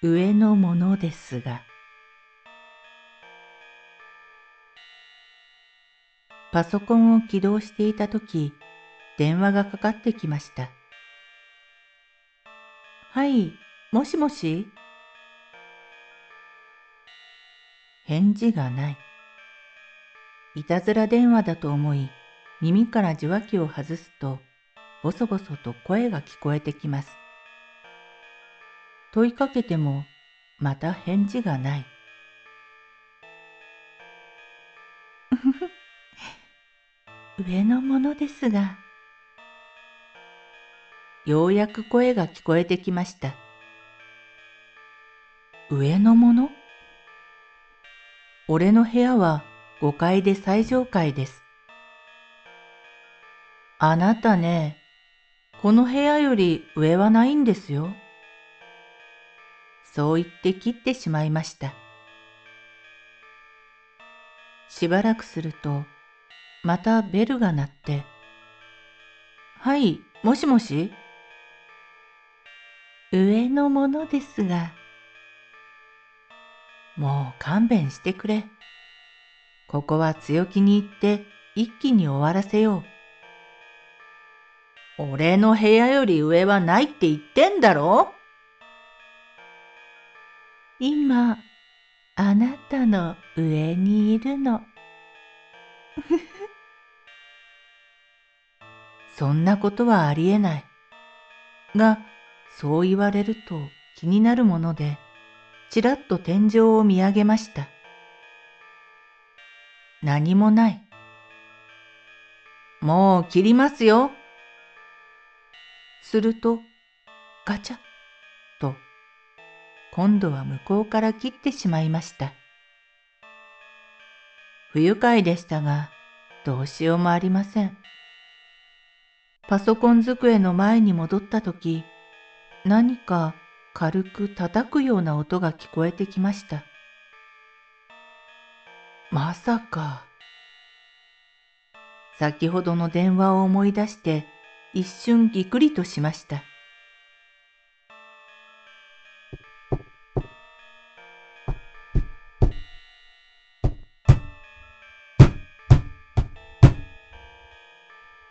上のものですが。パソコンを起動していたとき電話がかかってきました。はいもしもし？返事がない。いたずら電話だと思い耳から受話器を外すとボソボソと声が聞こえてきます。問いかけてもまた返事がない。上のものですが。ようやく声が聞こえてきました。上のもの俺の部屋は5階で最上階です。あなたね、この部屋より上はないんですよ。そう言って切ってしまいました。しばらくすると、またベルが鳴って、はい、もしもし？上のものですが、もう勘弁してくれ。ここは強気に言って一気に終わらせよう。俺の部屋より上はないって言ってんだろ？今、あなたの上にいるの。そんなことはありえない。が、そう言われると気になるもので、ちらっと天井を見上げました。何もない。もう切りますよ。すると、ガチャッ今度は向こうから切ってしまいました。不愉快でしたが、どうしようもありません。パソコン机の前に戻った時、何か軽く叩くような音が聞こえてきました。まさか。先ほどの電話を思い出して一瞬ぎくりとしました。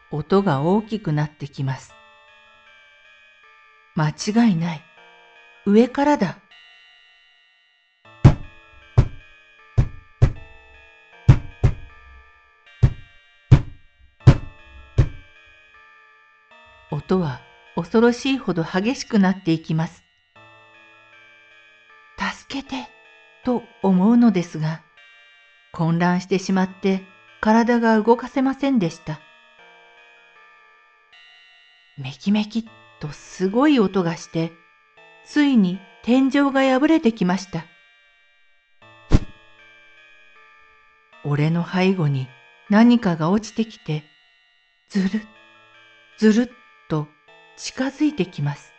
音が大きくなってきます。間違いない。上からだ。音は恐ろしいほど激しくなっていきます。助けてと思うのですが、混乱してしまって体が動かせませんでした。めきめきっとすごい音がして、ついに天井が破れてきました。俺の背後に何かが落ちてきて、ずるっ、ずるっと近づいてきます。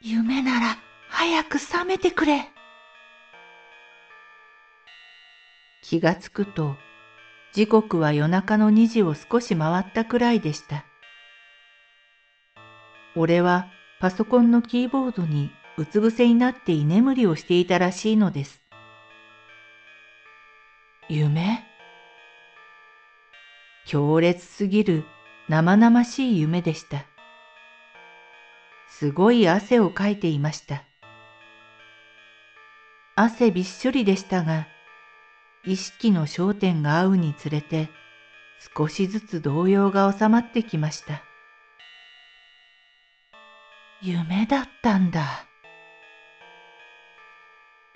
夢なら早く覚めてくれ。気がつくと、時刻は夜中の2時を少し回ったくらいでした。俺はパソコンのキーボードにうつ伏せになって居眠りをしていたらしいのです。夢？強烈すぎる生々しい夢でした。すごい汗をかいていました。汗びっしょりでしたが、意識の焦点が合うにつれて少しずつ動揺が収まってきました。夢だったんだ。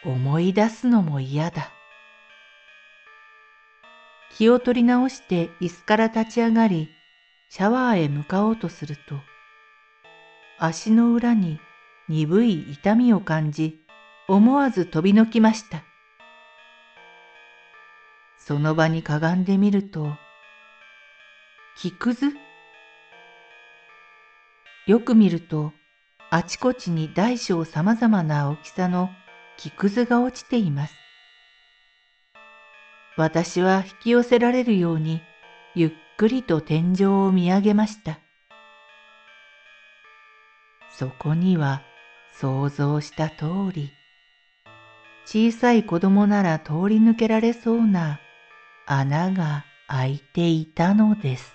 思い出すのも嫌だ。気を取り直して椅子から立ち上がり、シャワーへ向かおうとすると、足の裏に鈍い痛みを感じ、思わず飛びのきました。その場にかがんでみると、木くずよく見ると、あちこちに大小様々な大きさの木くずが落ちています。私は引き寄せられるように、ゆっくりと天井を見上げました。そこには想像した通り、小さい子供なら通り抜けられそうな穴が開いていたのです。